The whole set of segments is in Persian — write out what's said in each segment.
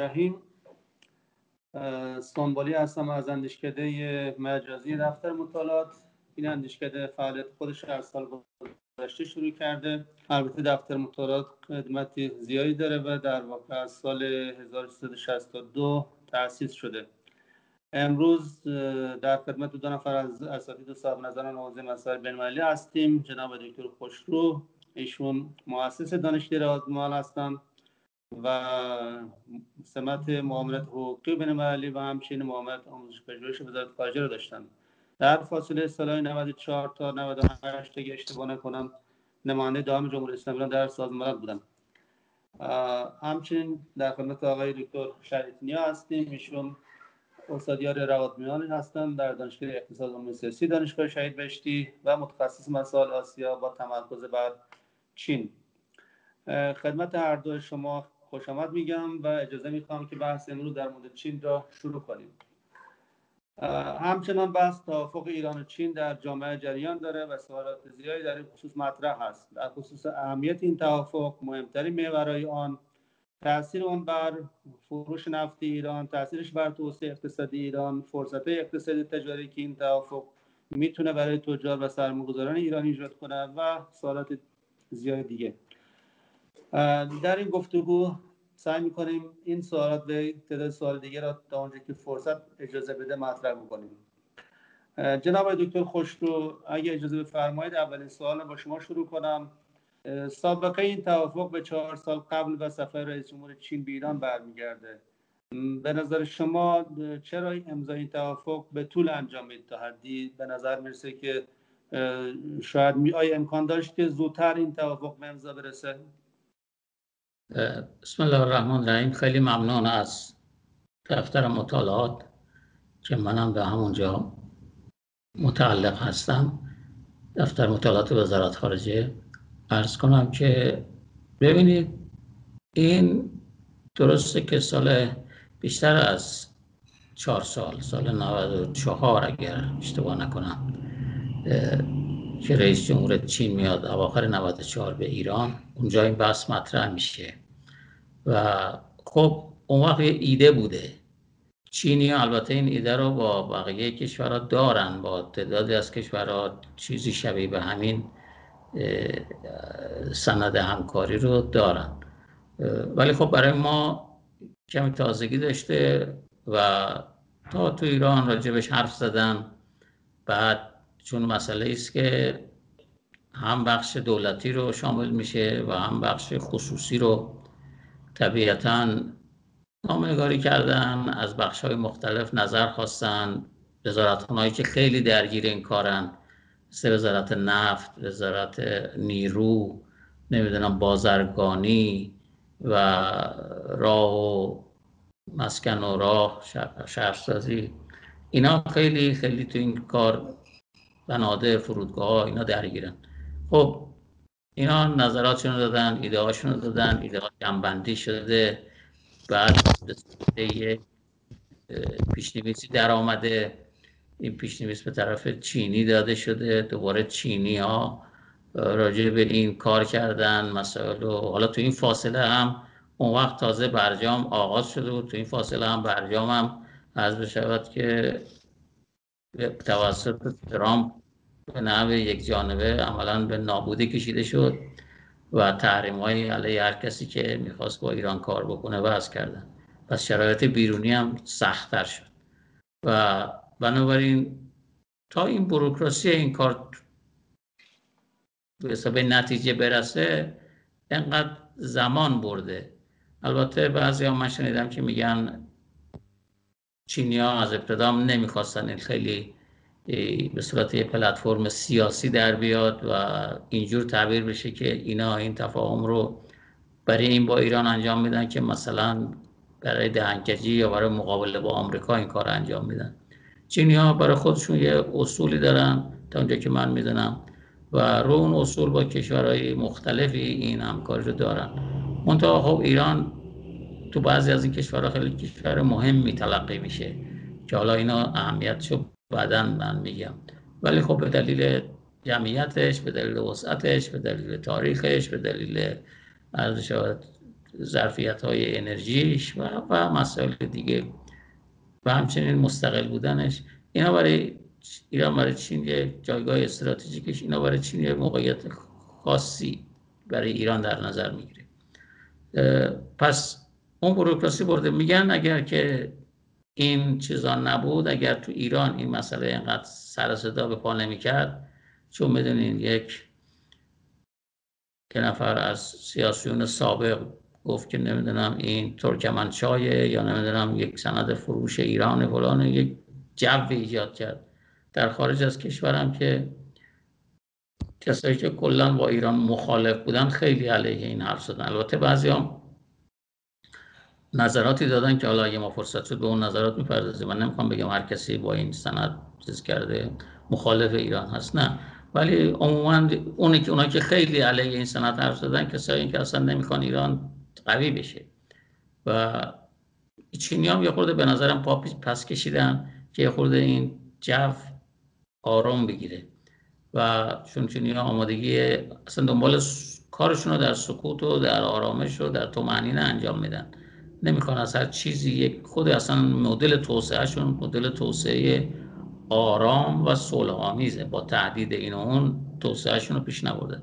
رحیم استانبولی هستم از اندیشکده مجازی دفتر مطالعات. این اندیشکده فعالیت خودش هر سال گذشته شروع کرده. البته دفتر مطالعات خدمت زیادی داره و در واقع از سال 1362 تأسیس شده. امروز در خدمت دو نفر از اساتید و صاحب نظران حوزه مسائل بین‌المللی هستیم. جناب دکتر خوشرو. ایشون مؤسس دانشگاه آزمال هستند و سمت معاملات حقوقی بین‌المللی و همچنین معاملات آموزش پژوهش وزارت خارجه رو داشتن در فاصله سالهای 94 تا 98 اگه اشتباه نکنم نماینده دائم جمهوری اسلامی در سازمان بودن. همچنین در خدمت آقای دکتر شریفنیا هستیم. ایشون استادیار روادمیان هستند در دانشگاه اقتصاد و سیاسی دانشگاه شهید بهشتی و متخصص مسائل آسیا با تمرکز بر چین. خدمت هر دو شما خوش آمد میگم و اجازه می‌خوام که بحث امروز در مورد چین را شروع کنیم. همچنان بحث توافق ایران و چین در جامعه جریان داره و سوالات زیادی در این خصوص مطرح هست. در خصوص اهمیت این توافق مهمترین محورهای آن تاثیر اون بر فروش نفت ایران تاثیرش بر توسعه اقتصادی ایران فرصت اقتصادی تجاری که این توافق می‌تونه برای تجار و سرمایه‌گذاران ایران ایجاد کنه و سوالات زیاد دیگه. در این گفتگو سعی می‌کنیم این سوالات به تعداد سوال دیگه را تا اونجا که فرصت اجازه بده مطرح بکنیم. جناب دکتر خوشرو اگه اجازه بفرمایید اولین سوال با شما شروع کنم. سابقه این توافق به چهار سال قبل و سفر رئیس جمهور چین به ایران برمیگرده. به نظر شما چرا امضای این توافق به طول انجام میده تا حدی به نظر می‌رسه که شاید می آیا امکان داشت که زودتر این توافق به امضا برسه؟ بسم الله الرحمن الرحیم. خیلی ممنون از دفتر مطالعات که منم به همونجا متعلق هستم. دفتر مطالعات وزارت خارجه. ارز کنم که ببینید این درسته که سال بیشتر از چهار سال سال 94 اگر اشتباه نکنم که رئیس جمهور چین میاد اواخر 94 به ایران. اونجا این بحث مطرح میشه. و خب اون وقت یه ایده بوده. چینی البته این ایده رو با بقیه کشورها دارن با تعدادی از کشورها چیزی شبیه به همین سند همکاری رو دارن. ولی خب برای ما کمی تازگی داشته و تا تو ایران راجبش حرف زدن بعد چون مسئله است که هم بخش دولتی رو شامل میشه و هم بخش خصوصی رو طبیعتا نامنگاری کردن از بخش های مختلف نظر خواستن وزارت که خیلی درگیر این کارن مثل وزارت نفت وزارت نیرو نمی‌دونم بازرگانی و راه و مسکن و راه شهرسازی. اینا خیلی خیلی تو این کار بنادر فرودگاه اینا درگیرن. خب اینا نظراتشون دادن ایده هاشون دادن ایده ها جنبندی شده. بعد به پیشنویسی در آمده این پیشنویس به طرف چینی داده شده. دوباره چینی ها راجع به این کار کردن. مسائل و حالا تو این فاصله هم اون وقت تازه برجام آغاز شده بود. تو این فاصله هم برجام هم از بشود که توسط ترامپ به نحو یک جانبه عملا به نابودی کشیده شد و تحریم های علیه هر کسی که می‌خواست با ایران کار بکنه وضع کردن. پس شرایط بیرونی هم سختتر شد. و بنابراین تا این بروکراسی این کار به حساب نتیجه برسه انقدر زمان برده. البته بعضی ها من شنیدم که میگن چینی از ابتدام نمی‌خواستن این خیلی به صورت یه پلتفرم سیاسی در بیاد و اینجور تعبیر بشه که اینا این تفاهم رو برای این با ایران انجام میدن که مثلا برای دهنکجی یا برای مقابله با آمریکا این کار انجام میدن. چینی ها برای خودشون یه اصولی دارن تا اونجا که من می‌دونم و رو اون اصول با کشورهای مختلفی این همکاری رو دارن. منتها خب ایران تو بعضی از این کشورها خیلی کشور مهم تلقی میشه که حالا اینا اهمیت شو بعدا من میگم. ولی خب به دلیل جمعیتش به دلیل وسعتش به دلیل تاریخش به دلیل ظرفیت های انرژیش و, و مسائل دیگه. و همچنین مستقل بودنش. اینا برای ایران برای چین یه جایگاه استراتژیکش. اینا برای چین یه موقعیت خاصی برای ایران در نظر می‌گیره. پس اون بروکراسی برده. میگن اگر که این چیزا نبود. اگر تو ایران این مسئله اینقدر سر صدا به پا نمی‌کرد چون بدونین یک که نفر از سیاسیون سابق گفت که نمی‌دونم این ترکمنچایه یا نمی‌دونم یک سند فروش ایران فلان یک جو ایجاد کرد. در خارج از کشورم که کسایی که کلا با ایران مخالف بودن خیلی علیه این حرف زدن. البته بعضی نظراتی دادن که حالا اگه ما فرصت شد به اون نظرات می‌پردازیم. من نمی‌خوام بگم هر کسی با این سند چیز کرده مخالف ایران هست نه. ولی عموما اونی که اونا که خیلی علیه این سند حرف زدن کسایی که اصلا نمی‌خوان ایران قوی بشه. و چینی هم یه خورده به نظرم پا پس کشیدن که یه خورده این جو آرام بگیره. و چون چینی ها آمادگی اصلا دنبال کارشون رو در سکوت و در آرامش و در تومنینه انجام میدن. نمی‌خوان از هر چیزی. یک خود اصلا مدل توسعهشون مدل توسعه آرام و صلح آمیزه با تهدید این و اون توسعهشون رو پیش نبرده.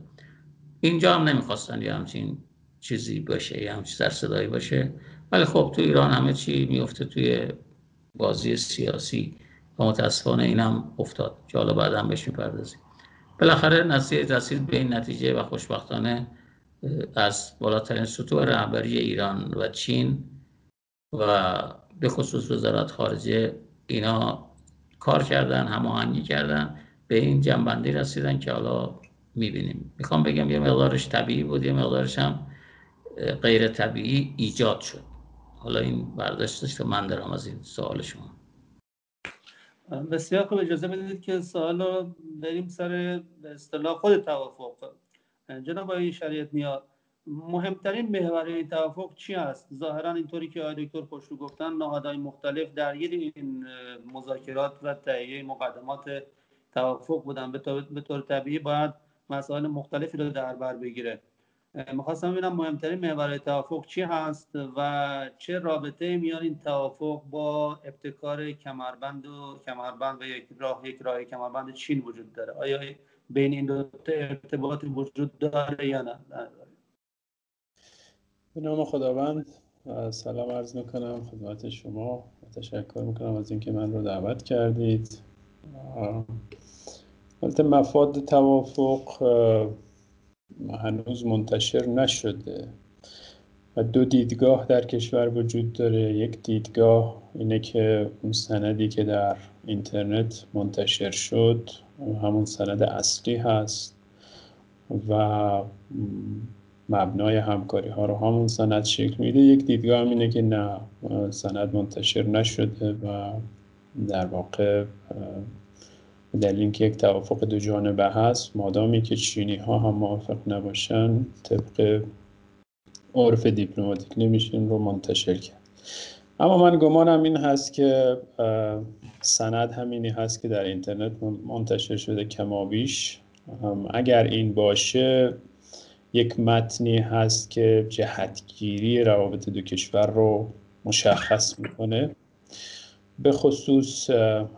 اینجا هم نمی‌خواستن یه همچین چیزی باشه یه همچین سر صدایی باشه. ولی خب تو ایران همه چی میفته توی بازی سیاسی. و متاسفانه این هم افتاد. که حالا هم بهش می‌پردازیم. بالاخره نتیجه رسید به این نتیجه و خوشبختانه از بالاترین سطوح رهبری ایران و چین و به خصوص وزارت خارجه اینا کار کردن هماهنگی کردن به این جنبندی رسیدن که حالا می‌بینیم. می‌خوام بگم یه مقدارش طبیعی بود یه مقدارش هم غیر طبیعی ایجاد شد. حالا این برداشتش رو من دارم از این سوال شما. بسیار خوب اجازه بدید که سوال رو بریم سر اصطلاح خود توافق جناب این شریعت میاد مهمترین محور این توافق چی است ظاهرا اینطوری که آقای دکتر خوشرو گفتن نهادهای مختلف درگیر این مذاکرات و تهیه مقدمات توافق بودن. به طور طبیعی باید مسائل مختلفی رو در بر بگیره. می‌خواستم ببینم مهمترین محور توافق چی هست و چه رابطه میان این توافق با ابتکار کمربند و کمربند و یک راه یک راه کمربند چین وجود داره؟ آیا بین این دو ارتباطی وجود داره یا نه؟ به نام خداوند سلام عرض می‌کنم خدمت شما تشکر می‌کنم از اینکه من رو دعوت کردید. البته مفاد توافق هنوز منتشر نشده و دو دیدگاه در کشور وجود داره. یک دیدگاه اینه که اون سندی که در اینترنت منتشر شد همون سند اصلی هست و مبنای همکاری ها رو همون سند شکل میده. یک دیدگاه هم اینه که نه سند منتشر نشده و در واقع دلیل اینکه یک توافق دو جانبه هست مادامی که چینی ها هم موافق نباشن طبق عرف دیپلماتیک نمیشه رو منتشر کرد. اما من گمانم این هست که سند همینی هست که در اینترنت منتشر شده کمابیش. اگر این باشه یک متنی هست که جهتگیری روابط دو کشور رو مشخص می‌کنه. به خصوص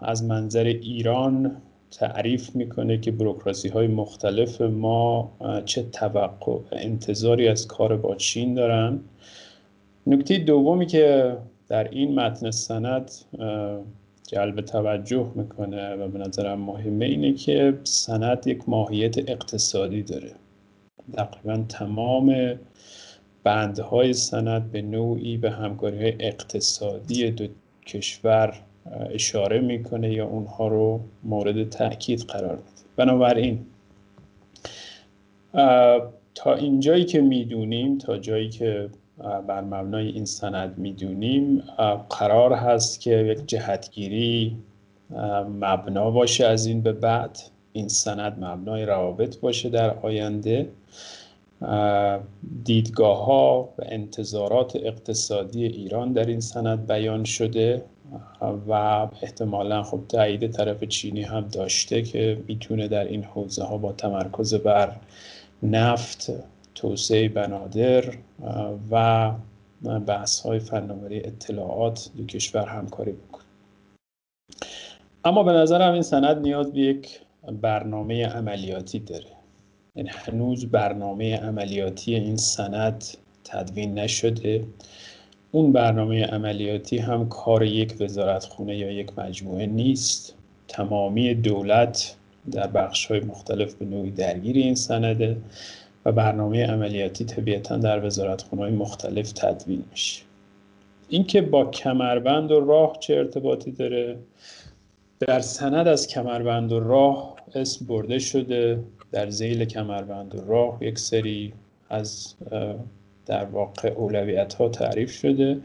از منظر ایران تعریف می‌کنه که بروکراسی های مختلف ما چه توقع انتظاری از کار با چین دارن. نکته دومی که در این متن سند جلب توجه می‌کنه و به نظرم مهمه اینه که سند یک ماهیت اقتصادی داره. تقریبا تمام بندهای سند به نوعی به همکاری اقتصادی دو کشور اشاره می‌کنه یا اونها رو مورد تاکید قرار میده. بنابراین تا اینجایی که می‌دونیم تا جایی که بر مبنای این سند می‌دونیم قرار هست که یک جهتگیری مبنا باشه از این به بعد. این سند مبنای روابط باشه در آینده. دیدگاه ها و انتظارات اقتصادی ایران در این سند بیان شده و احتمالا خب تایید طرف چینی هم داشته که می‌تونه در این حوزه ها با تمرکز بر نفت توسعه بنادر و بحث های فناوری اطلاعات دو کشور همکاری بکنه. اما به نظرم این سند نیاز به یک برنامه عملیاتی داره. یعنی هنوز برنامه عملیاتی این سند تدوین نشده. اون برنامه عملیاتی هم کار یک وزارت خونه یا یک مجموعه نیست. تمامی دولت در بخش های مختلف به نوعی درگیر این سنده. و برنامه عملیاتی طبیعتا در وزارت های مختلف تدوین میشه. اینکه با کمربند و راه چه ارتباطی داره؟ در سند از کمربند و راه اسم برده شده در زیل کمربند و راه یک سری از در واقع اولویت ها تعریف شده.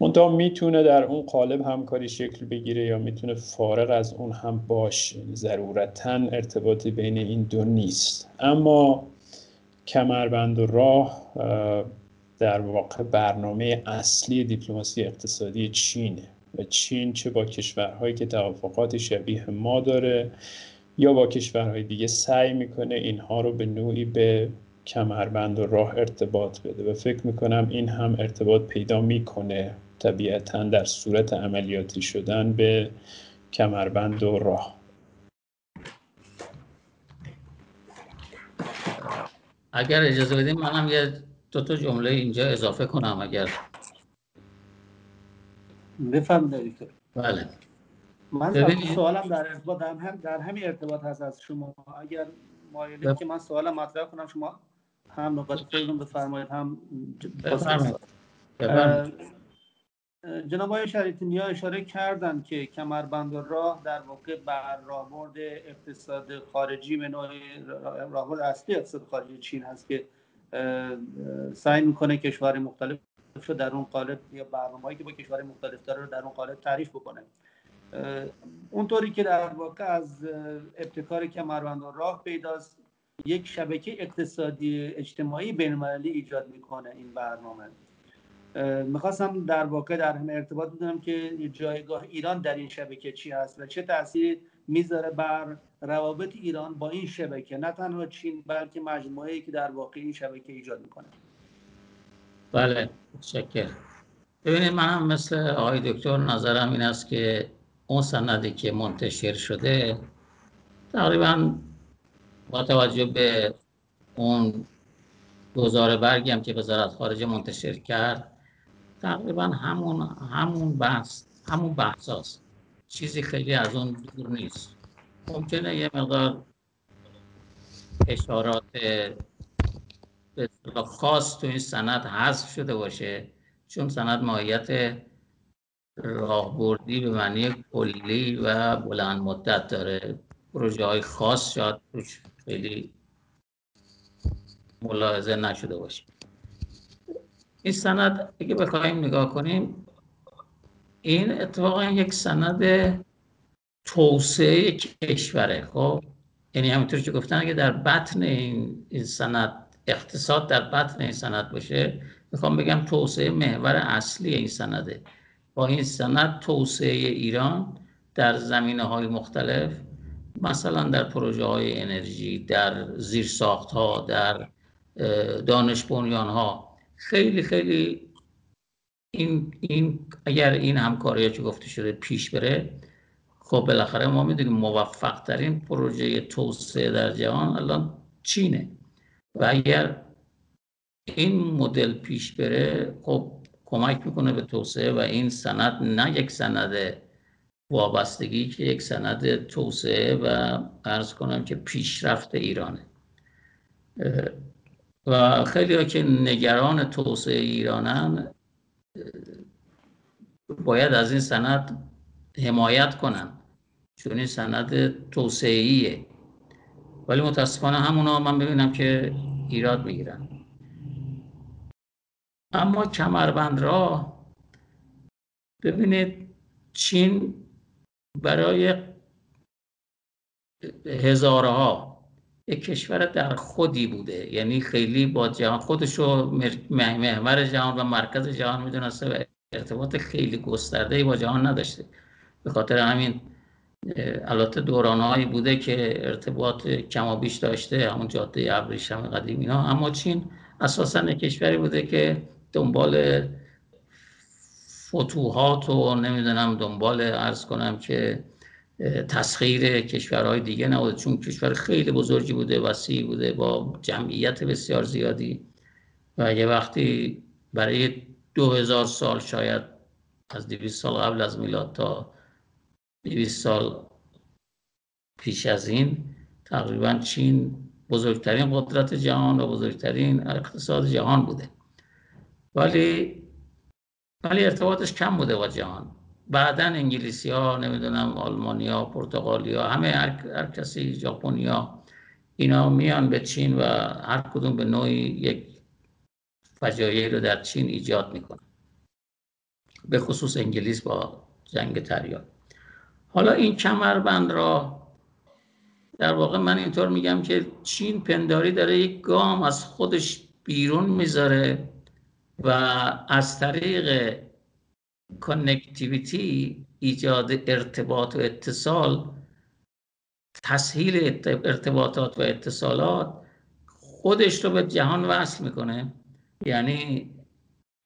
منتها می‌تونه در اون قالب همکاری شکل بگیره یا می‌تونه فارغ از اون هم باشه. ضرورتا ارتباطی بین این دو نیست. اما کمربند و راه در واقع برنامه اصلی دیپلماسی اقتصادی چینه و چین چه با کشورهایی که توافقات شبیه ما داره یا با کشورهای دیگه سعی می‌کنه اینها رو به نوعی به کمربند و راه ارتباط بده و فکر می‌کنم این هم ارتباط پیدا می‌کنه طبیعتا در صورت عملیاتی شدن به کمربند و راه. اگر اجازه بدیم منم یه دو تا جمله اینجا اضافه کنم اگر. دکتر. بله. من سوالم در ارتباط هم در همین ارتباط هست از شما. اگر مایلی که من سوالم مطرح کنم شما هم نوبت خودتون بفرمایید هم بفرمایید. جناب آقای شریعتی اشاره کردن که کمربند راه در واقع بر راهبرد اقتصاد خارجی به نوع راهبرد اصلی اقتصاد خارجی چین هست که سعی می‌کنه کشور مختلف رو در اون قالب یا برنامه‌ای که با کشور مختلف داره رو در اون قالب تعریف بکنه. اونطوری که در واقع از ابتکار کمربند راه پیداست یک شبکه اقتصادی اجتماعی بین ایجاد می‌کنه این برنامه. می‌خواستم در واقع در همه ارتباط بدونم که جایگاه ایران در این شبکه چی هست و چه تاثیر می‌ذاره بر روابط ایران با این شبکه. نه تنها چین بلکه مجموعه که در واقع این شبکه ایجاد می‌کنه. بله شکر ببینید من هم مثل آقای دکتر نظرم این است که اون سندی که منتشر شده تقریبا با توجه به اون گزاره برگی هم که وزارت خارجه منتشر کرد تقریبا همون همون بحث همون بحث هست. چیزی خیلی از اون دور نیست. ممکنه یه مقدار اشارات خاص تو این سند حذف شده باشه چون سند ماهیت راهبردی به معنی کلی و بلند مدت داره. پروژه های خاص شاید توش خیلی ملاحظه نشده باشه. این سند اگه بخوایم نگاه کنیم این اتفاقا یک سند توسعه کشوره خب؟ یعنی همینطور که گفتن اگه در بطن این, این سند اقتصاد در بطن این سند باشه می‌خوام بگم توسعه محور اصلی این سنده. با این سند توسعه ایران در زمینه های مختلف مثلا در پروژه های انرژی در زیرساخت ها در دانش بنیان ها خیلی خیلی این, این اگر این همکاری که گفته شده پیش بره خب بالاخره ما می‌دونیم موفق ترین پروژه توسعه در جهان الان چینه. و اگر این مدل پیش بره خب کمک می‌کنه به توسعه و این سند نه یک سند وابستگی که یک سند توسعه و ارز کنم که پیشرفت ایرانه. و خیلی ها که نگران توسعه ایرانن باید از این سند حمایت کنن چون این سند توسعه ولی متاسفانه همونا من ببینم که ایراد می‌گیرن. اما کمربند را ببینید چین برای هزارها یک کشور در خودی بوده. یعنی خیلی با جهان خودش رو محور جهان و مرکز جهان می‌دونسته و ارتباط خیلی گسترده با جهان نداشته. به خاطر همین البته دورانهایی بوده که ارتباط کم و بیش داشته همون جاده ابریشم قدیم اینا. اما چین اساسا کشوری بوده که دنبال فتوحات و نمی‌دونم دنبال ارز کنم که تسخیر کشورهای دیگه نبوده چون کشور خیلی بزرگی بوده وسیع بوده با جمعیت بسیار زیادی. و یه وقتی برای دو هزار سال شاید از دویست سال قبل از میلاد تا دویست سال پیش از این تقریبا چین بزرگترین قدرت جهان و بزرگترین اقتصاد جهان بوده. ولی ولی ارتباطش کم بوده با جهان. بعدا انگلیسی ها نمی‌دونم آلمانیا پرتغالیا همه هر, کسی ژاپنیا اینا میان به چین و هر کدوم به نوعی یک فجایعی رو در چین ایجاد می‌کنن. به خصوص انگلیس با جنگ تریال حالا این کمربند راه در واقع من اینطور میگم که چین پنداری داره یک گام از خودش بیرون می‌ذاره و از طریق connectivity ایجاد ارتباط و اتصال تسهیل ارتباطات و اتصالات خودش رو به جهان وصل می‌کنه. یعنی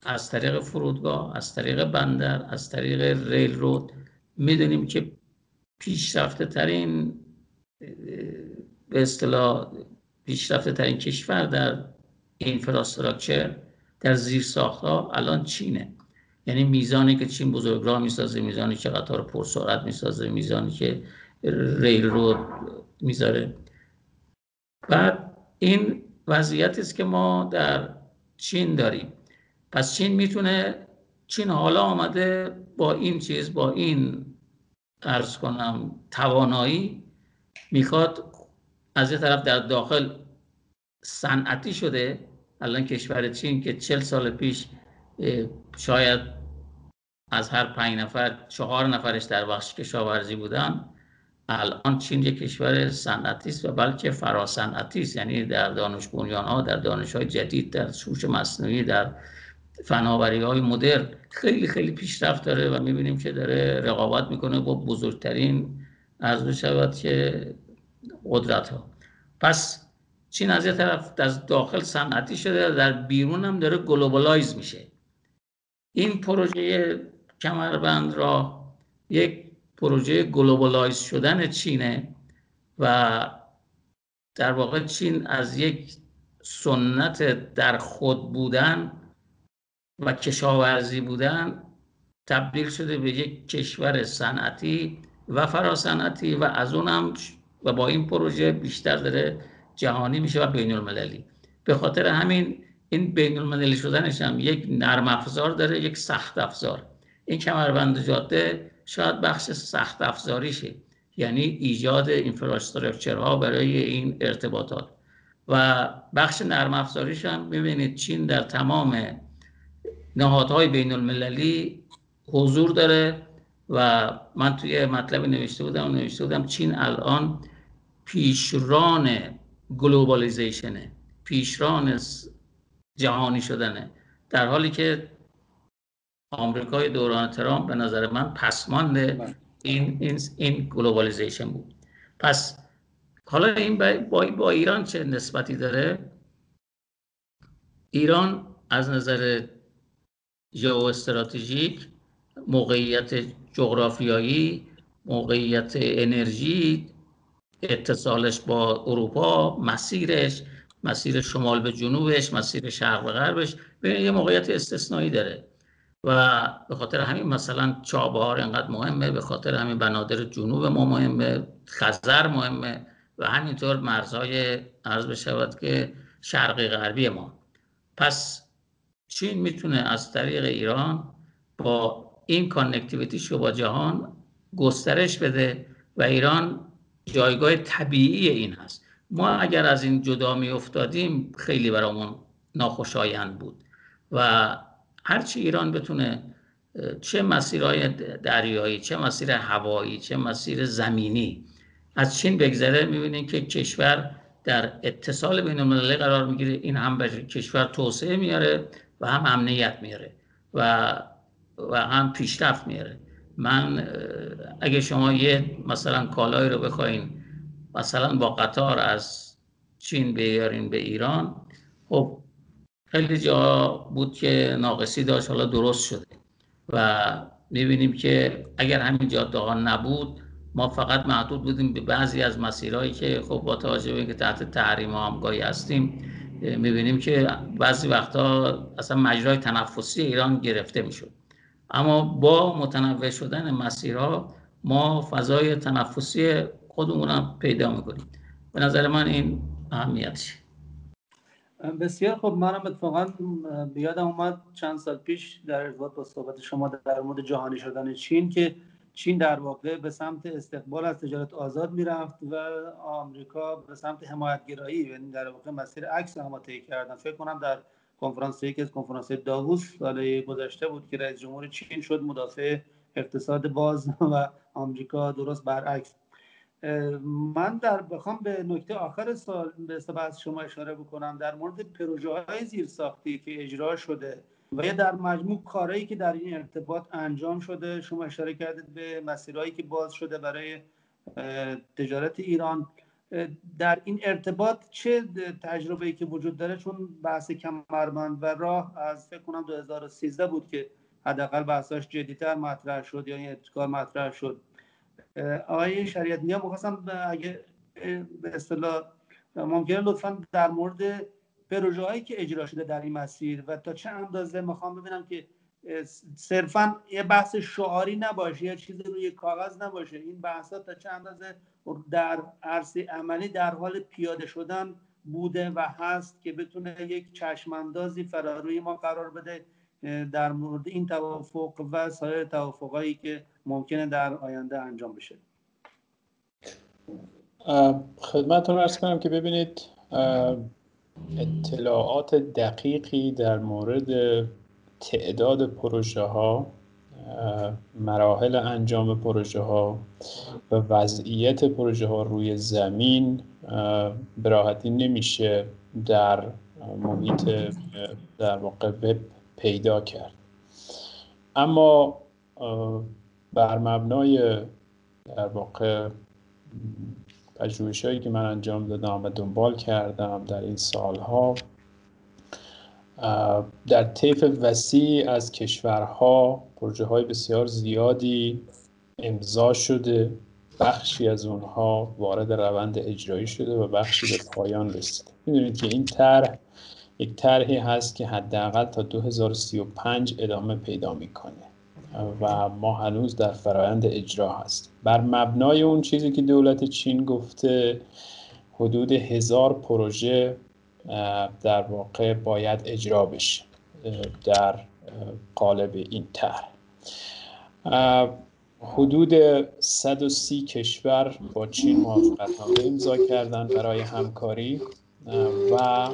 از طریق فرودگاه از طریق بندر از طریق ریل رود می‌دونیم که پیشرفته ترین به اصطلاح پیشرفته ترین کشور در اینفراستراکچر در زیر ها الان چینه. یعنی میزانی که چین بزرگراه می‌سازه میزانی که قطار پرسرعت می‌سازه میزانی که ریل رود می‌ذاره. بعد این وضعیت است که ما در چین داریم. پس چین می‌تونه چین حالا آمده با این چیز با این ارز کنم توانایی می‌خواد از یه طرف در داخل صنعتی شده. الان کشور چین که چل سال پیش شاید از هر پنج نفر چهار نفرش در بخش کشاورزی بودن. الان چین یک کشور صنعتی است و بلکه فراسنعتی است. یعنی در دانش بنیان ها در دانش های جدید در سوش مصنوعی در فناوری های مدرن خیلی خیلی پیشرفت داره و می‌بینیم که داره رقابت می‌کنه با بزرگترین از بشود که قدرت ها پس چین از یه طرف از داخل صنعتی شده در بیرون هم داره globalize میشه. این پروژه کمربند راه یک پروژه globalize شدن چینه و در واقع چین از یک سنت در خود بودن و کشاورزی بودن تبدیل شده به یک کشور صنعتی و فراسنعتی و از اونم و با این پروژه بیشتر داره جهانی میشه و بین المللی به خاطر همین این بین المللی شدنش هم یک نرم افزار داره یک سخت افزار. این کمربند جاده شاید بخش سخت افزاریشه یعنی ایجاد ها برای این ارتباطات. و بخش نرم افزاریش هم ببینید چین در تمام نهادهای بین المللی حضور داره و من توی مطلب نوشته بودم نوشته بودم چین الان پیشران گلوبالیزیشنه. پیشران جهانی شدنه. در حالی که آمریکای دوران ترامپ به نظر من پسماند بله. این این این globalization بود. پس حالا این با, با ایران چه نسبتی داره؟ ایران از نظر ژئو استراتژیک موقعیت جغرافیایی موقعیت انرژی اتصالش با اروپا مسیرش مسیر شمال به جنوبش مسیر شرق به غربش به یه موقعیت استثنایی داره. و به خاطر همین مثلا چابهار انقدر مهمه به خاطر همین بنادر جنوب ما مهمه خزر مهمه و همینطور مرزهای عرض بشود که شرقی غربی ما. پس چین می‌تونه از طریق ایران با این کانکتیویتیش رو با جهان گسترش بده و ایران جایگاه طبیعی این هست. ما اگر از این جدا می افتادیم خیلی برامون ناخوشایند بود و هرچی ایران بتونه چه مسیرهای دریایی چه مسیر هوایی چه مسیر زمینی از چین بگذره می‌بینید که کشور در اتصال بین المللی قرار می‌گیره. این هم به کشور توسعه میاره و هم امنیت میاره و و هم پیشرفت میاره. من اگه شما یه مثلا کالایی رو بخواین مثلا با قطار از چین بیارین به ایران خب خیلی جا بود که ناقصی داشت حالا درست شده. و می‌بینیم که اگر همین جاده ها نبود ما فقط محدود بودیم به بعضی از مسیرهایی که خب با توجه به که تحت تحریم همگاهی هستیم می‌بینیم که بعضی وقتا اصلا مجرای تنفسی ایران گرفته می‌شد. اما با متنوع شدن مسیرها ما فضای تنفسی خودمون پیدا می‌کنیم. به نظر من این اهمیتش بسیار خب منم اتفاقا بیادم اومد چند سال پیش در ارتباط با صحبت شما در مورد جهانی شدن چین که چین در واقع به سمت استقبال از تجارت آزاد می‌رفت و آمریکا به سمت حمایتگرایی یعنی در واقع مسیر عکس هم طی کردن. فکر کنم در کنفرانس یکی از کنفرانس داووس سال گذشته بود که رئیس جمهور چین شد مدافع اقتصاد باز و آمریکا درست برعکس من در بخوام به نکته آخر سال به از شما اشاره بکنم. در مورد پروژه های زیر ساختی که اجرا شده و یا در مجموع کارهایی که در این ارتباط انجام شده شما اشاره کردید به مسیرهایی که باز شده برای تجارت ایران. در این ارتباط چه تجربه ای که وجود داره؟ چون بحث کمربند و راه از فکر کنم 2013 بود که حداقل بحثاش جدیتر مطرح شد یا این ابتکار مطرح شد. آقای شریعت نیا می‌خواستم اگه به اصطلاح ممکنه لطفا در مورد پروژه هایی که اجرا شده در این مسیر و تا چه اندازه می‌خوام ببینم که صرفا یه بحث شعاری نباشه یا چیزی روی کاغذ نباشه. این بحث تا چه اندازه در عرصه عملی در حال پیاده شدن بوده و هست که بتونه یک چشماندازی فراروی ما قرار بده. در مورد این توافق و سایر توافقایی که ممکنه در آینده انجام بشه. خدمتتون ارز کنم که ببینید اطلاعات دقیقی در مورد تعداد پروژه ها مراحل انجام پروژه ها و وضعیت پروژه ها روی زمین براحتی نمیشه در محیط در واقع وب پیدا کرد. اما بر مبنای در واقع پژوهش هایی که من انجام دادم و دنبال کردم در این سالها در طیف وسیع از کشورها پروژه های بسیار زیادی امضا شده بخشی از اونها وارد روند اجرایی شده و بخشی به پایان رسیده. می‌دونید که این طرح یک طرحی هست که حداقل تا 2035 ادامه پیدا می‌کنه و ما هنوز در فرایند اجرا هست بر مبنای اون چیزی که دولت چین گفته حدود هزار پروژه در واقع باید اجرا بشه در قالب این طرح. حدود 130 کشور با چین موافقتنامه امضا کردن برای همکاری و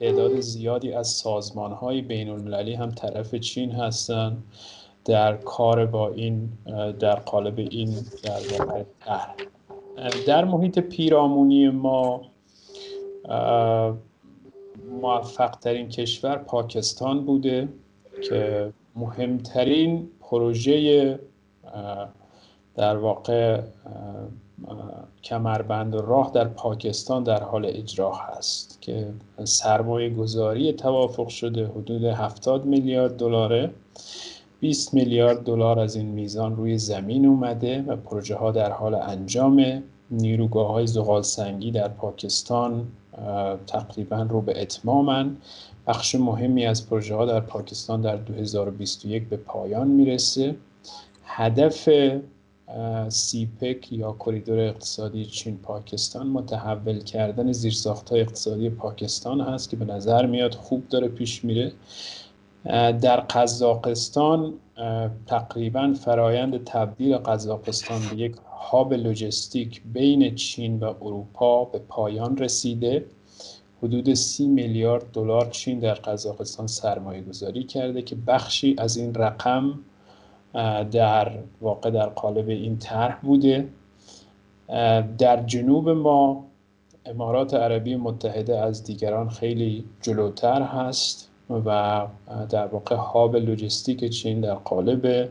تعداد زیادی از سازمان های بین المللی هم طرف چین هستند در کار با این در قالب این در واقع در محیط پیرامونی ما موفق ترین کشور پاکستان بوده که مهمترین پروژه در واقع کمربند راه در پاکستان در حال اجرا هست که سرمایه گذاری توافق شده حدود 70 میلیارد دلاره. 20 میلیارد دلار از این میزان روی زمین اومده و پروژه ها در حال انجام. نیروگاه های زغال سنگی در پاکستان تقریبا رو به اتمامن. بخش مهمی از پروژه ها در پاکستان در 2021 به پایان می‌رسه. هدف CPEC یا کریدور اقتصادی چین پاکستان متحول کردن زیرساخت های اقتصادی پاکستان هست که به نظر میاد خوب داره پیش میره. در قزاقستان تقریبا فرایند تبدیل قزاقستان به یک هاب لوجستیک بین چین و اروپا به پایان رسیده. حدود سی میلیارد دلار چین در قزاقستان سرمایه گذاری کرده که بخشی از این رقم در واقع در قالب این طرح بوده. در جنوب ما امارات عربی متحده از دیگران خیلی جلوتر هست و در واقع هاب لوجستیک چین در قالب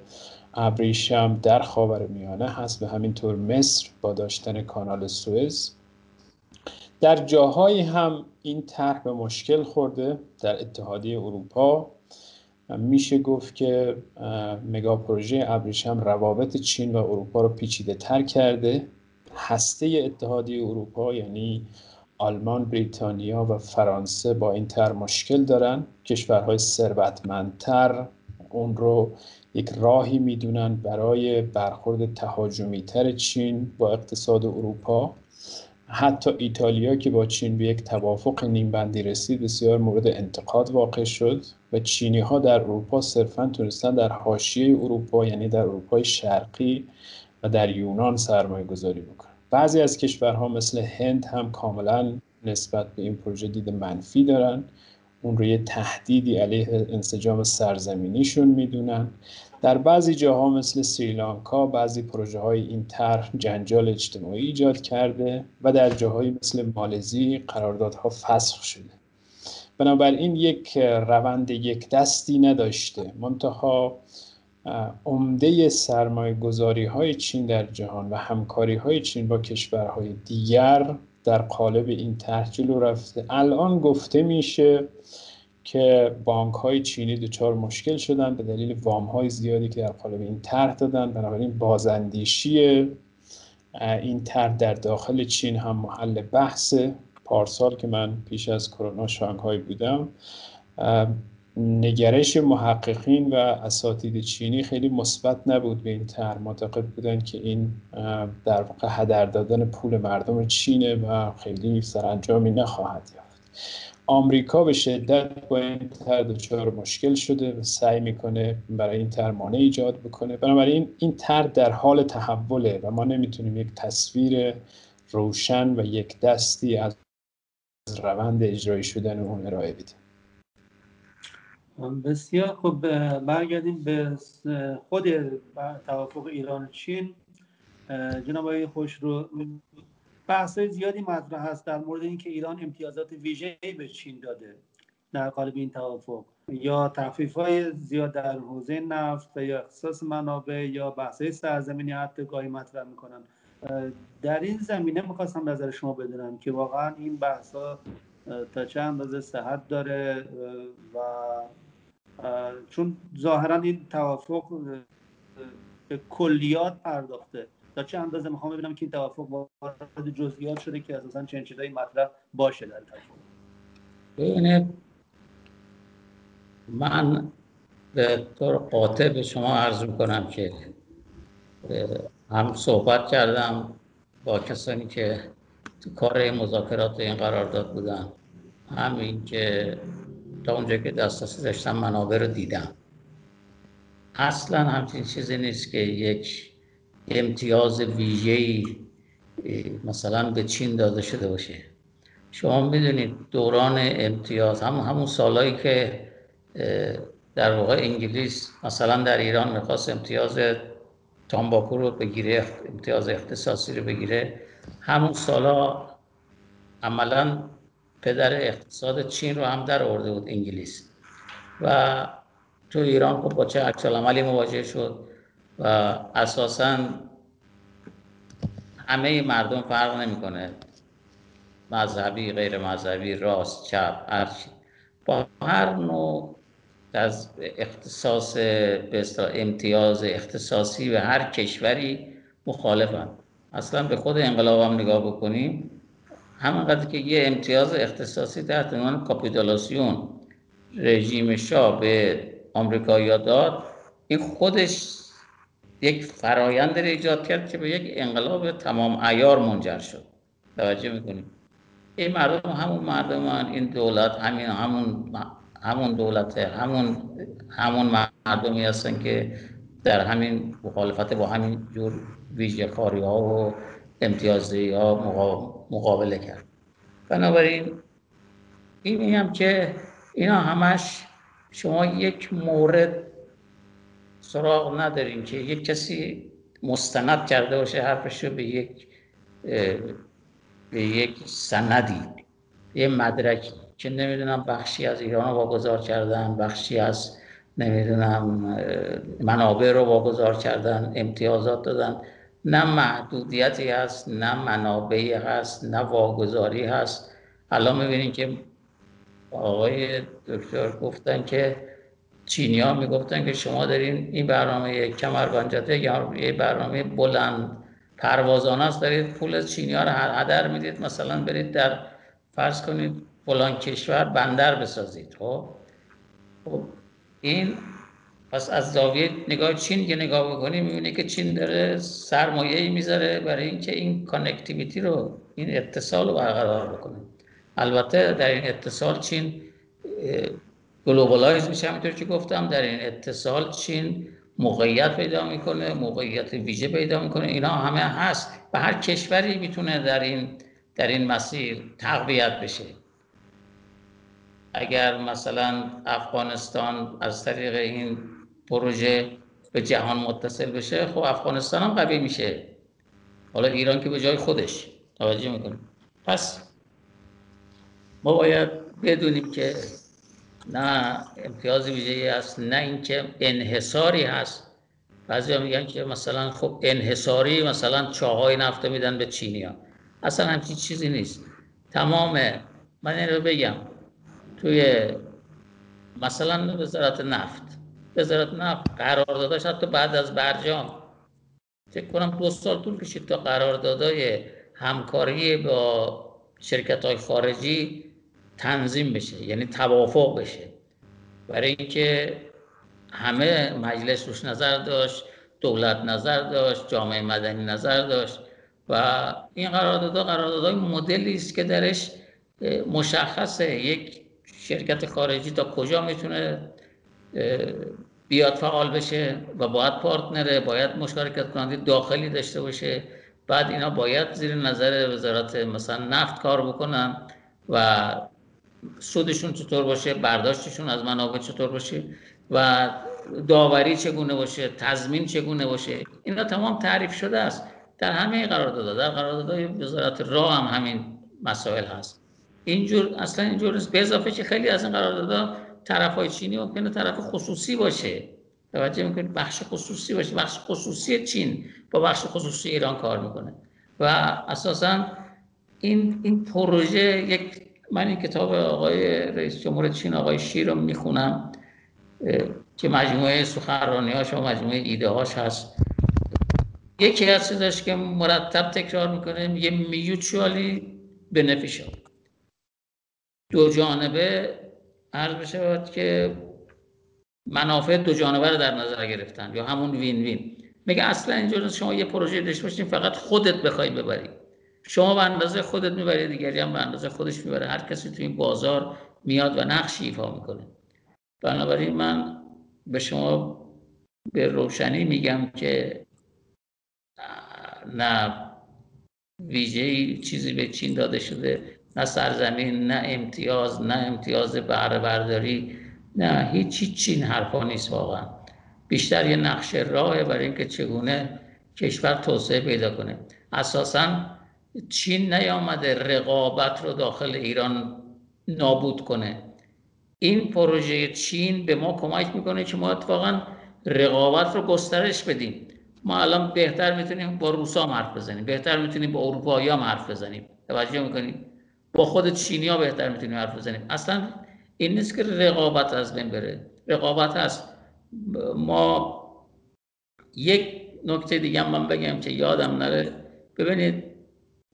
ابریشم در خاور میانه هست و همینطور مصر با داشتن کانال سوئز. در جاهایی هم این طرح به مشکل خورده در اتحادیه اروپا. میشه گفت که مگا پروژه ابریشم روابط چین و اروپا رو پیچیده تر کرده؟ هسته اتحادیه اروپا یعنی آلمان، بریتانیا و فرانسه با این تر مشکل دارن. کشورهای ثروتمندتر اون رو یک راهی می‌دونن برای برخورد تهاجمی تر چین با اقتصاد اروپا. حتی ایتالیا که با چین به یک توافق نیمبندی رسید بسیار مورد انتقاد واقع شد. و چینی ها در اروپا صرفا تونستن در حاشیه اروپا یعنی در اروپای شرقی و در یونان سرمایه گذاری بکنن. بعضی از کشورها مثل هند هم کاملا نسبت به این پروژه دید منفی دارن. اون رو یه تهدیدی علیه انسجام سرزمینیشون می‌دونن. در بعضی جاها مثل سریلانکا بعضی پروژه های این طرح جنجال اجتماعی ایجاد کرده و در جاهایی مثل مالزی قراردادها فسخ شده. بنابراین یک روند یک دستی نداشته. منتها عمده سرمایه گذاری های چین در جهان و همکاری های چین با کشورهای دیگر در قالب این طرح جلو رفته الان گفته میشه که بانک های چینی دچار مشکل شدن به دلیل وام های زیادی که در قالب این طرح دادن. بنابراین بازاندیشی این طرح در داخل چین هم محل بحث پارسال که من پیش از کرونا شانگهای بودم نگرش محققین و اساتید چینی خیلی مثبت نبود به این طرح. معتقد بودن که این در واقع هدر دادن پول مردم چینه و خیلی سرانجامی نخواهد یافت. آمریکا به شدت با این طرح دچار مشکل شده و سعی می‌کنه برای این طرح مانع ایجاد بکنه. بنابراین این طرح در حال تحوله و ما نمی‌تونیم یک تصویر روشن و یک دستی از روند اجرایی شدن اون ارائه بدیم بسیار خوب. برگردیم به خود توافق ایران و چین. جناب آقای خوش رو بحث زیادی مطرح هست در مورد اینکه ایران امتیازات ویژه به چین داده در قالب این توافق. یا تخفیف های زیاد در حوزه نفت یا اختصاص منابع یا بحث سرزمینی حتی گاهی مطرح می‌کنن. در این زمینه می‌خواستم نظر شما بدونم که واقعا این بحث ها تا چه اندازه صحت داره و چون ظاهرا این توافق به کلیات پرداخته. تا چه اندازه می‌خوام ببینم که این توافق وارد جزئیات شده که اساسا چنین چیزایی مطرح باشه در توافق. ببینید من به طور قاطع به شما عرض می‌کنم که هم صحبت کردم با کسانی که تو کار مذاکرات این قرارداد بودن. همین که تا اونجا که دسترسی داشتم منابع رو دیدم. اصلا همچین چیزی نیست که یک امتیاز ویژه‌ای مثلا به چین داده شده باشه. شما می‌دونید دوران امتیاز همون همون سالهایی که در واقع انگلیس مثلا در ایران می‌خواست امتیاز تانباکو رو بگیره امتیاز اختصاصی رو بگیره. همون سالا عملا پدر اقتصاد چین رو هم در آورده بود انگلیس. و تو ایران خب با چه عکس عملی مواجه شد و اساسا همه مردم فرق نمی‌کنه. مذهبی غیر مذهبی راست چپ هر با هر نوع از اختصاص به امتیاز اختصاصی و هر کشوری مخالفن اصلا به خود انقلاب هم نگاه بکنیم همانقدر که یه امتیاز اختصاصی تحت عنوان کاپیتولاسیون رژیم شاه به آمریکایی‌ها داد این خودش یک فرایند ایجاد کرد که به یک انقلاب تمام ایار منجر شد. توجه می‌کنیم این مردم همون مردمان این دولت همین همون همون دولت همون همون مردمی هستن که در همین مخالفت با همین جور ویژه کاری ها و امتیازی ها مقابله کرد. بنابراین این میگم که اینا همش شما یک مورد سراغ نداریم که یک کسی مستند کرده باشه حرفش رو به یک به یک سندی یه مدرکی. که نمی‌دونم بخشی از ایران رو واگذار کردن بخشی از نمی‌دونم منابع رو واگذار کردن امتیازات دادن. نه محدودیتی هست نه منابعی هست نه واگذاری هست. الان می‌بینیم که آقای دکتر گفتن که چینی ها می‌گفتن که شما دارین این برنامه کمربند جاده یا یه برنامه بلند پروازانه است دارید پول چینی ها رو هدر می‌دید. مثلا برید در فرض کنید فلان کشور بندر بسازید خب؟ خب این پس از زاویه نگاه چین که نگاه بکنیم می‌بینی که چین داره سرمایه می‌ذاره برای اینکه این connectivity رو این اتصال رو برقرار بکنه. البته در این اتصال چین globalize میشه همینطور که گفتم در این اتصال چین موقعیت پیدا می‌کنه موقعیت ویژه پیدا می‌کنه اینا همه هست. و هر کشوری می‌تونه در این در این مسیر تقویت بشه. اگر مثلا افغانستان از طریق این پروژه به جهان متصل بشه خب افغانستان هم قوی میشه. حالا ایران که به جای خودش. توجه می‌کنه پس ما باید بدونیم که نه امتیاز ویژه‌ای هست نه اینکه انحصاری هست. بعضی میگن که مثلا خب انحصاری مثلا چاهای نفت میدن به چینیا اصلا همچین چیزی نیست. تمام من این رو بگم. توی مثلا وزارت نفت. وزارت نفت قرار داداش حتی بعد از برجام. فکر کنم دو سال طول کشید تا قراردادهای همکاری با شرکت های خارجی تنظیم بشه یعنی توافق بشه. برای اینکه همه مجلس روش نظر داشت دولت نظر داشت جامعه مدنی نظر داشت و این قراردادها قراردادهای مدلی است که درش مشخصه. یک شرکت خارجی تا کجا می‌تونه بیاد فعال بشه و باید پارتنره باید مشارکت کننده داخلی داشته باشه. بعد اینا باید زیر نظر وزارت مثلا نفت کار بکنن و سودشون چطور باشه برداشتشون از منابع چطور باشه و داوری چگونه باشه تضمین چگونه باشه. اینا تمام تعریف شده است. در همه قراردادها در قراردادهای وزارت راه هم همین مسائل هست. اینجور اصلا اینجور به اضافه که خیلی از این قراردادها طرف های چینی ممکنه طرف خصوصی باشه. توجه می‌کنید؟ بخش خصوصی باشه. بخش خصوصی چین با بخش خصوصی ایران کار می‌کنه. و اساسا این این پروژه یک من این کتاب آقای رئیس جمهور چین آقای شی رو می‌خونم که مجموعه سخنرانی هاش و مجموعه ایده هاش هست. یکی از چیزاش که مرتب تکرار می‌کنه یه میوچوالی بنفیشال دو جانبه عرض بشه که منافع دو جانبه رو در نظر گرفتن یا همون وین وین. میگه اصلا اینجور شما یه پروژه داشته باشین فقط خودت بخوای ببری. شما به اندازه خودت می‌بری دیگری هم به اندازه خودش می‌بره. هر کسی تو این بازار میاد و نقش ایفا می‌کنه. بنابراین من به شما به روشنی میگم که نه ویژه چیزی به چین داده شده. نه سرزمین نه امتیاز نه امتیاز بهره برداری نه هیچ چین حرفا نیست واقعا. بیشتر یه نقش راهه برای اینکه چگونه کشور توسعه پیدا کنه. اساسا چین نیامده رقابت رو داخل ایران نابود کنه. این پروژه چین به ما کمک می‌کنه که ما اتفاقا رقابت رو گسترش بدیم. ما الان بهتر می‌تونیم با روسا حرف بزنیم بهتر می‌تونیم با اروپایی حرف بزنیم. توجه می‌کنیم با خود چینی ها بهتر می‌تونیم حرف بزنیم. اصلا این نیست که رقابت از بین بره. رقابت هست. ما یک نکته دیگه من بگم که یادم نره. ببینید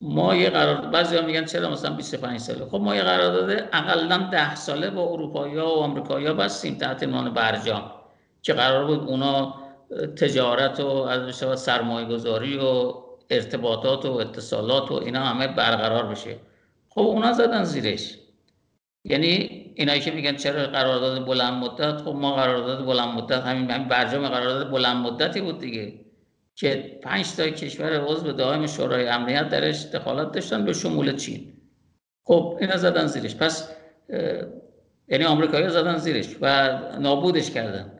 ما یه قرار بعضی ها میگن چرا مثلا 25 ساله؟ خب ما یه قرار داده اقلا 10 ساله با اروپایی و آمریکایی ها بستیم تحت عنوان برجام. که قرار بود اونا تجارت و از سرمایه گذاری و ارتباطات و اتصالات و اینا همه برقرار بشه. خب اونا زدن زیرش. یعنی اینایی که میگن چرا قرارداد بلند مدت؟ خب ما قرارداد بلند مدت همین همین برجام قرارداد بلند مدتی بود دیگه. که پنج تا کشور عضو دائم شورای امنیت درش دخالت داشتن به شمول چین. خب اینا زدن زیرش. پس یعنی آمریکایی زدن زیرش و نابودش کردن.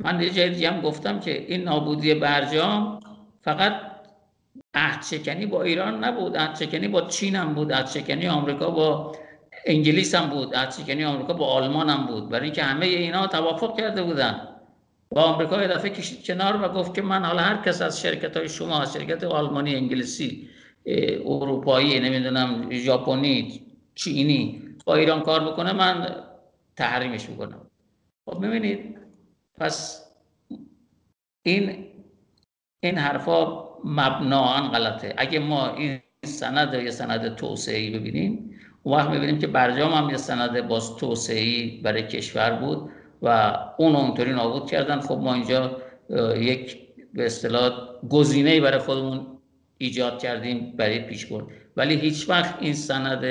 من یه جای دیگه هم گفتم که این نابودی برجام فقط عهد با ایران نبود عهد با چین هم بود عهد آمریکا با انگلیس هم بود عهد آمریکا با آلمان هم بود. برای اینکه همه اینا توافق کرده بودن. و آمریکا یه دفعه کشید کنار و گفت که من حالا هر کس از شرکت های شما شرکت آلمانی انگلیسی اروپایی نمی‌دونم ژاپنی چینی با ایران کار بکنه من تحریمش می‌کنم. خب می‌بینید پس این این حرفا مبناان غلطه. اگه ما این سند یه سند توسعه ببینیم اون وقت می‌بینیم که برجام هم یه سند باز توسعه برای کشور بود و اون اونطوری نابود کردن. خب ما اینجا یک به اصطلاح گزینه برای خودمون ایجاد کردیم برای پیش برد. ولی هیچ وقت این سند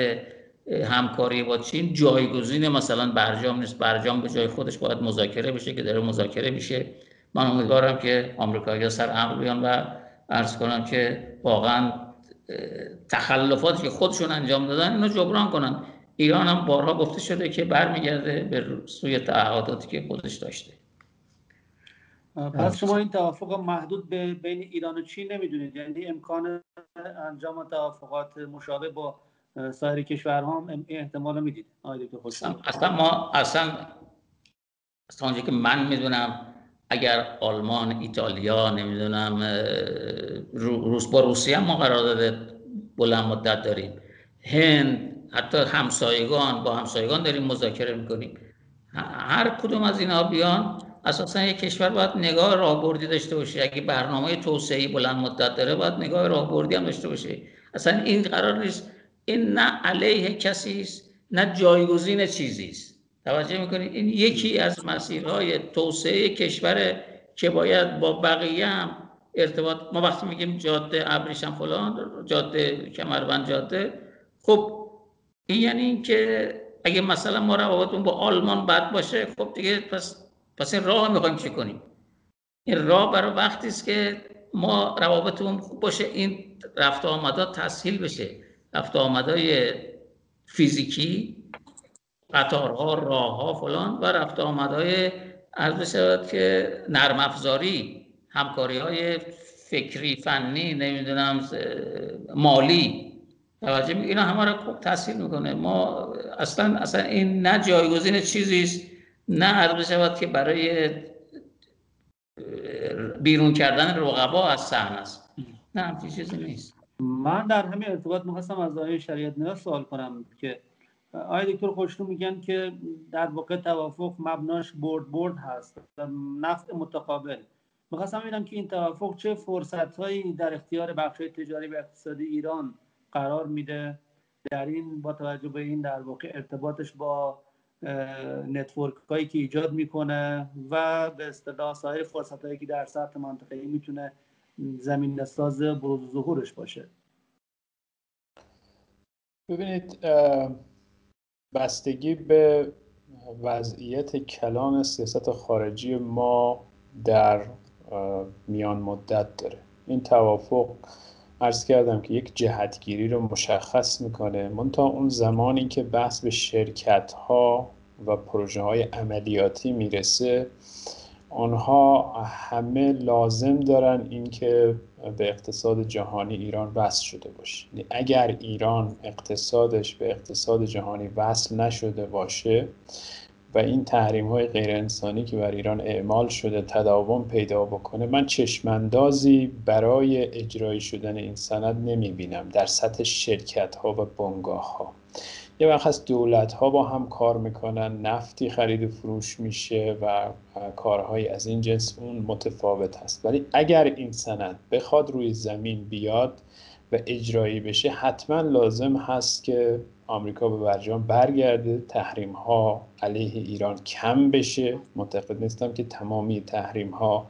همکاری با چین جایگزین مثلا برجام نیست. برجام به جای خودش باید مذاکره بشه که داره مذاکره میشه. من امیدوارم که آمریکایی‌ها سر عقل بیان و عرض کنم که واقعا تخلفاتی که خودشون انجام دادن اینو جبران کنن. ایران هم بارها گفته شده که برمیگرده به سوی تعهداتی که خودش داشته. پس شما این توافق محدود به بین ایران و چین نمی‌دونید؟ یعنی امکان انجام توافقات مشابه با سایر کشورها هم احتمال می‌دید؟ اصلا ما اصلا اصلا که من می‌دونم اگر آلمان ایتالیا نمی‌دونم روس با روسیه ما قرارداد بلند مدت داریم. هند حتی همسایگان با همسایگان داریم مذاکره می‌کنیم. هر کدوم از اینا بیان اساسا یک کشور باید نگاه راهبردی داشته باشه. اگه برنامه توسعه بلند مدت داره باید نگاه راهبردی هم داشته باشه. اصلا این قرار نیست. این نه علیه کسی است نه جایگزین چیزی است. توجه می‌کنید این یکی از مسیرهای توسعه کشور که باید با بقیه هم ارتباط ما وقتی میگیم جاده ابریشم فلان جاده کمربند جاده خب این یعنی اینکه اگه مثلا ما روابطمون با آلمان بد باشه خب دیگه پس پس این راه می‌خوایم چه کنیم؟ این راه برای وقتی است که ما روابطمون خوب باشه این رفت آمدا تسهیل بشه. رفت آمدای فیزیکی قطارها راهها فلان. و رفت آمدهای عرض شود که نرم افزاری همکاری های فکری فنی نمی‌دونم مالی. توجه اینا همه رو تحصیل می‌کنه. ما اصلا اصلا این نه جایگزین چیزی است نه عرض شود که برای بیرون کردن رقبا از صحنه است. نه همچین چیزی نیست. من در همین ارتباط می‌خواستم از آقای شریعت نیا سوال کنم که آقای دکتر خوشنو میگن که در واقع توافق مبناش برد برد هست نفت متقابل. می‌خواستم ببینم که این توافق چه فرصت هایی در اختیار بخش تجاری و اقتصادی ایران قرار میده؟ در این با توجه به این در واقع ارتباطش با نتورک هایی که ایجاد می‌کنه و به اصطلاح سایر فرصت هایی که در سطح منطقه می‌تونه زمین ساز بروز ظهورش باشه. ببینید بستگی به وضعیت کلان سیاست خارجی ما در میان مدت داره. این توافق ارز کردم که یک جهتگیری رو مشخص می‌کنه. منتها اون زمانی که بحث به شرکت ها و پروژه های عملیاتی می‌رسه آنها همه لازم دارن اینکه به اقتصاد جهانی ایران وصل شده باشه. اگر ایران اقتصادش به اقتصاد جهانی وصل نشده باشه و این تحریم های غیر انسانی که بر ایران اعمال شده تداوم پیدا بکنه من چشماندازی برای اجرایی شدن این سند نمی بینم در سطح شرکت ها و بنگاه ها یه وقت هست دولت ها با هم کار می‌کنن نفتی خرید و فروش میشه و کارهایی از این جنس اون متفاوت هست. ولی اگر این سند بخواد روی زمین بیاد و اجرایی بشه حتما لازم هست که آمریکا به برجام برگرده تحریم ها علیه ایران کم بشه. معتقد نیستم که تمامی تحریم ها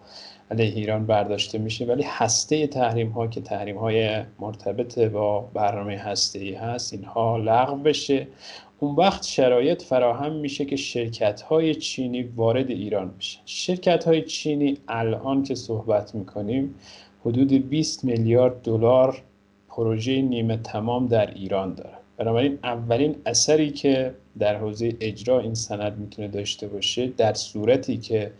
علیه ایران برداشته میشه ولی هسته تحریم ها که تحریم های مرتبط با برنامه هسته ای هست اینها لغو بشه. اون وقت شرایط فراهم میشه که شرکت های چینی وارد ایران بشن. شرکت های چینی الان که صحبت می‌کنیم حدود 20 میلیارد دلار پروژه نیمه تمام در ایران داره. بنابراین اولین اثری که در حوزه اجرا این سند می‌تونه داشته باشه در صورتی که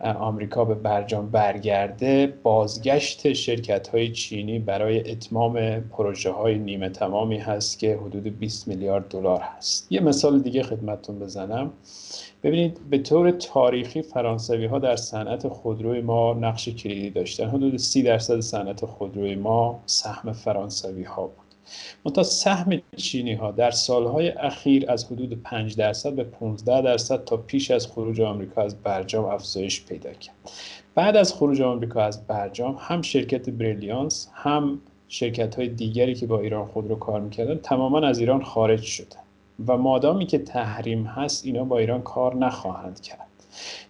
آمریکا به برجام برگرده بازگشت شرکت های چینی برای اتمام پروژه های نیمه تمامی هست که حدود 20 میلیارد دلار هست. یه مثال دیگه خدمتتون بزنم. ببینید به طور تاریخی فرانسوی ها در صنعت خودروی ما نقش کلیدی داشتن. حدود 30 درصد صنعت خودروی ما سهم فرانسوی ها بود. منتها سهم چینی ها در سالهای اخیر از حدود 5 درصد به 15 درصد تا پیش از خروج آمریکا از برجام افزایش پیدا کرد. بعد از خروج آمریکا از برجام هم شرکت بریلیانس هم شرکت های دیگری که با ایران خودرو کار می‌کردن تماما از ایران خارج شدن و مادامی که تحریم هست اینا با ایران کار نخواهند کرد.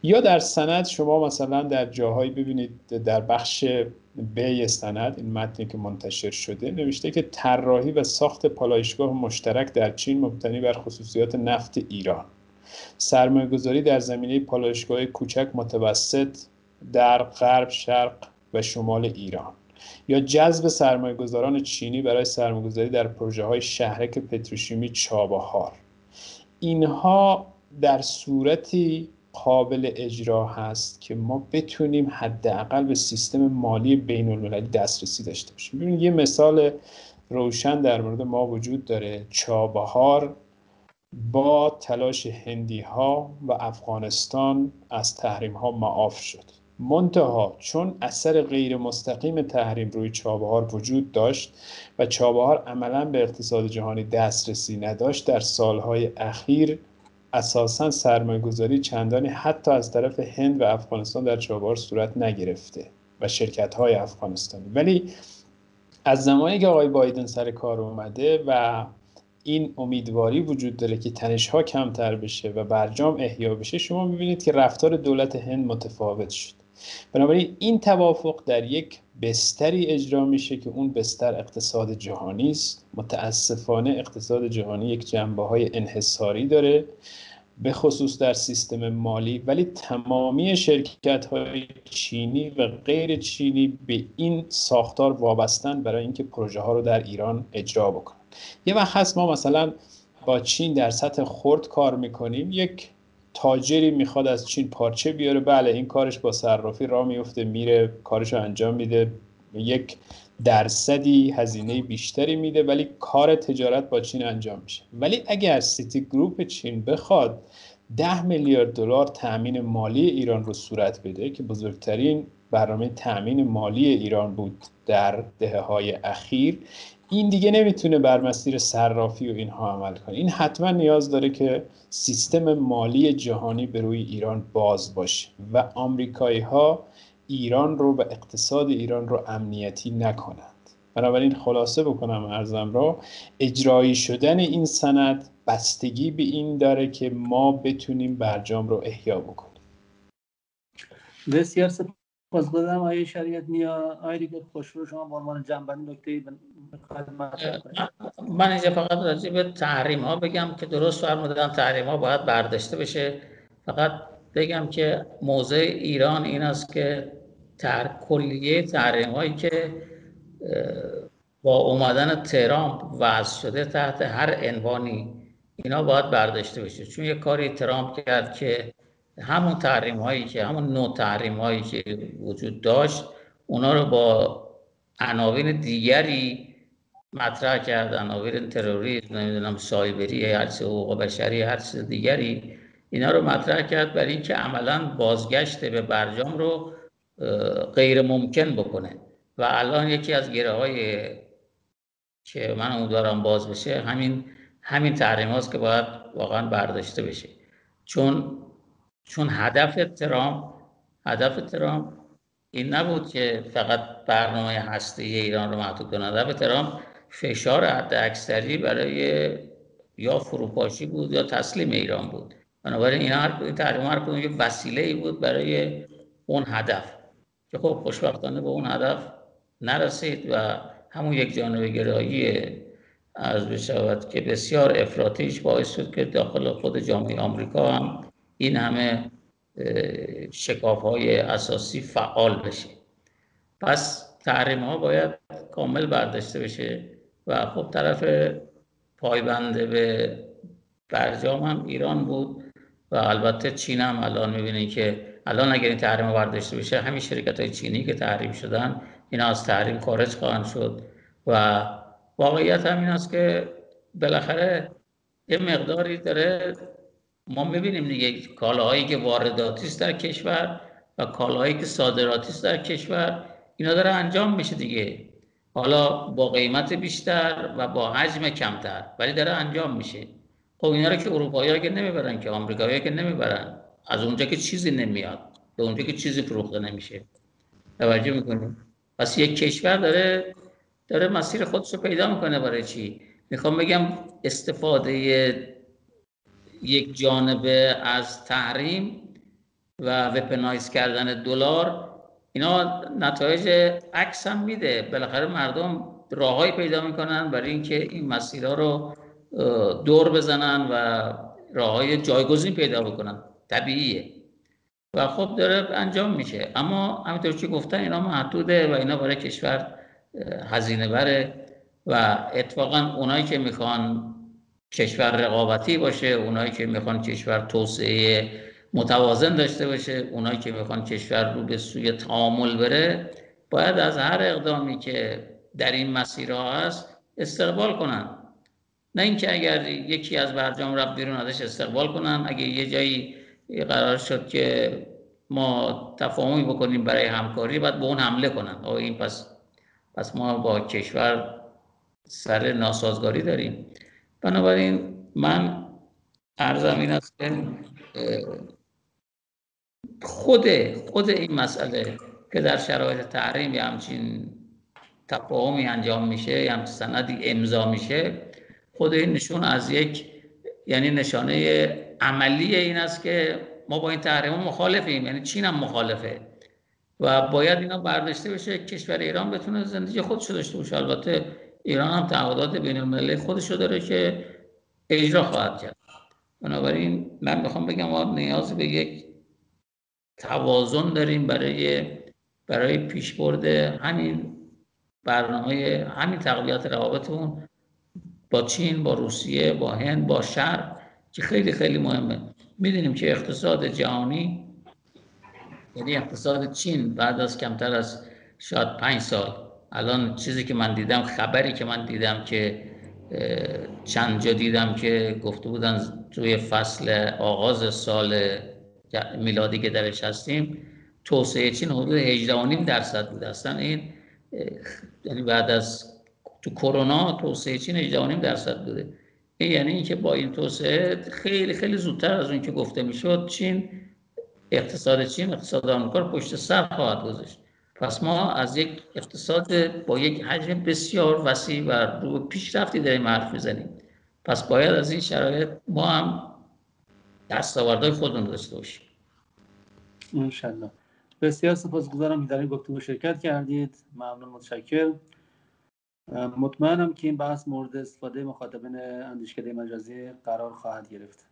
یا در سند شما مثلا در جاهایی ببینید در بخش بی سند این متنی که منتشر شده نوشته که طراحی و ساخت پالایشگاه مشترک در چین مبتنی بر خصوصیات نفت ایران. سرمایه گذاری در زمینه پالایشگاه کوچک متوسط در غرب شرق و شمال ایران. یا جذب سرمایه گذاران چینی برای سرمایه گذاری در پروژه های شهرک پتروشیمی چابهار. اینها در صورتی قابل اجرا هست که ما بتونیم حداقل به سیستم مالی بین المللی دسترسی داشته باشیم. ببینید یه مثال روشن در مورد ما وجود داره. چابهار با تلاش هندی ها و افغانستان از تحریم ها معاف شد. منتها چون اثر غیر مستقیم تحریم روی چابهار وجود داشت و چابهار عملا به اقتصاد جهانی دسترسی نداشت در سالهای اخیر اساسا سرمایه گذاری چندانی حتی از طرف هند و افغانستان در چابهار صورت نگرفته و شرکت های افغانستانی. ولی از زمانی که آقای بایدن سر کار اومده و این امیدواری وجود داره که تنش ها کمتر بشه و برجام احیا بشه شما می‌بینید که رفتار دولت هند متفاوت شد. بنابراین این توافق در یک بستری اجرا میشه که اون بستر اقتصاد جهانی است. متاسفانه اقتصاد جهانی یک جنبه های انحصاری داره به خصوص در سیستم مالی ولی تمامی شرکت های چینی و غیر چینی به این ساختار وابستن برای اینکه پروژه ها رو در ایران اجرا بکنن. یه وقت هست ما مثلا با چین در سطح خرد کار می‌کنیم. یک تاجری می‌خواد از چین پارچه بیاره بله این کارش با صرافی راه میفته میره کارش رو انجام میده. یک درصدی هزینه بیشتری میده ولی کار تجارت با چین انجام میشه. ولی اگر CITIC Group چین بخواد ده میلیارد دلار تأمین مالی ایران رو صورت بده که بزرگترین برنامه تأمین مالی ایران بود در دهه های اخیر. این دیگه نمی‌تونه بر مسیر صرافی و اینها عمل کنه. این حتما نیاز داره که سیستم مالی جهانی به روی ایران باز باشه و آمریکایی ها ایران رو و اقتصاد ایران رو امنیتی نکنند. بنابراین خلاصه بکنم ارزم را اجرایی شدن این سند بستگی به این داره که ما بتونیم برجام رو احیا بکنیم. بسیار سپاس. گذارم آیه شریعت نیا آیه دیگه خوشرو شما به عنوان جنبندی نکته من اینجا فقط راجع به تحریم ها بگم که درست فرمودن تحریم ها باید برداشته بشه. فقط بگم که موضع ایران این است که تر کلیه تحریم هایی که با اومدن ترامپ وضع شده تحت هر عنوانی اینا باید برداشته بشه. چون یه کاری ترامپ کرد که همون تحریم هایی که همون نوع تحریم هایی که وجود داشت اونا رو با عناوین دیگری مطرح کرد عناوین تروریسم نمی‌دونم سایبری هر حقوق بشری هر چیز دیگری. اینا رو مطرح کرد برای اینکه عملا بازگشت به برجام رو غیر ممکن بکنه. و الان یکی از گره های که من امیدوارم باز بشه همین همین تحریم هاست که باید واقعا برداشته بشه. چون چون هدف ترامپ هدف ترامپ این نبود که فقط برنامه هسته ایران رو محدود کنه. هدف ترامپ فشار حد اکثری برای یا فروپاشی بود یا تسلیم ایران بود. بنابراین این هر تحریم هر کدوم وسیله ای بود برای اون هدف. که خب خوشبختانه به اون هدف نرسید و همون یک جانب گرایی از بشود که بسیار افراتیش باعث شد که داخل خود جامعه آمریکا هم این همه شکاف های اساسی فعال بشه. پس تحریم ها باید کامل برداشته بشه و خب طرف پایبنده به برجام هم ایران بود و البته چین هم الان می‌بینی که الان اگر این تحریم برداشته بشه همین شرکت های چینی که تحریم شدن اینا از تحریم خارج خواهند شد و واقعیت همین است که بالاخره یه مقداری داره ما می‌بینیم دیگه کالاهایی که وارداتی است در کشور و کالاهایی که صادراتی است در کشور اینا داره انجام میشه دیگه. حالا با قیمت بیشتر و با حجم کمتر ولی داره انجام میشه. خب اینا رو که اروپایی که نمی‌برن که آمریکایی که نمی‌برن از اونجا که چیزی نمیاد به اونجا که چیزی فروخته نمیشه. توجه می‌کنیم پس یک کشور داره داره مسیر خودش رو پیدا می‌کنه برای چی؟ می‌خوام بگم استفاده یک جانبه از تحریم و وپنایز کردن دلار اینا نتایج عکس هم میده. بالاخره مردم راههایی پیدا می‌کنن برای اینکه این مسیرها رو دور بزنن و راه های جایگزین پیدا بکنن. طبیعیه. و خب داره انجام میشه. اما همینطور که گفتن اینا محدوده و اینا برای کشور هزینه بره و اتفاقا اونایی که می‌خوان کشور رقابتی باشه اونایی که می‌خوان کشور توسعه متوازن داشته باشه اونایی که می‌خوان کشور رو به سوی تعامل بره باید از هر اقدامی که در این مسیرها هست استقبال کنن. نه اینکه اگر یکی از برجام رفت بیرون ازش استقبال کنن اگه یه جایی قرار شد که ما تفاهمی بکنیم برای همکاری باید به اون حمله کنن. آه این پس پس ما با کشور سر ناسازگاری داریم. بنابراین من ارزم این است که خود خود این مسئله که در شرایط تحریم یه همچین تفاهمی انجام میشه یا همچین سندی امضا میشه خود این نشون از یک یعنی نشانه عملی این است که ما با این تحریم مخالفیم یعنی چین هم مخالفه و باید اینا برداشته بشه کشور ایران بتونه زندگی خودشو داشته باشه. البته ایران هم تعهدات بین المللی خودشو داره که اجرا خواهد کرد. بنابراین من می‌خوام بگم ما نیاز به یک توازن داریم برای برای پیشبرد همین برنامه همین تقویت روابطمون با چین با روسیه با هند با شرق که خیلی خیلی مهمه. می‌دونیم که اقتصاد جهانی یعنی اقتصاد چین بعد از کمتر از شاید پنج سال الان چیزی که من دیدم خبری که من دیدم که چند جا دیدم که گفته بودن توی فصل آغاز سال میلادی که درش هستیم توسعه چین حدود 18.5 درصد بوده. اصلا این یعنی بعد از تو کرونا توسعه چین 18.5 درصد بوده. این یعنی اینکه با این توسعه خیلی خیلی زودتر از اون که گفته می‌شد چین اقتصاد چین اقتصاد آمریکا پشت سر خواهد گذاشت. پس ما از یک اقتصاد با یک حجم بسیار وسیع و رو پیشرفتی داریم حرف می‌زنیم. پس باید از این شرایط ما هم دستاوردهای خودمون داشته باشیم. انشالله بسیار سپاسگزارم که در این گفتگو شرکت کردید. ممنون متشکر مطمئنم که این بحث مورد استفاده مخاطبین اندیشکده مجازی قرار خواهد گرفت.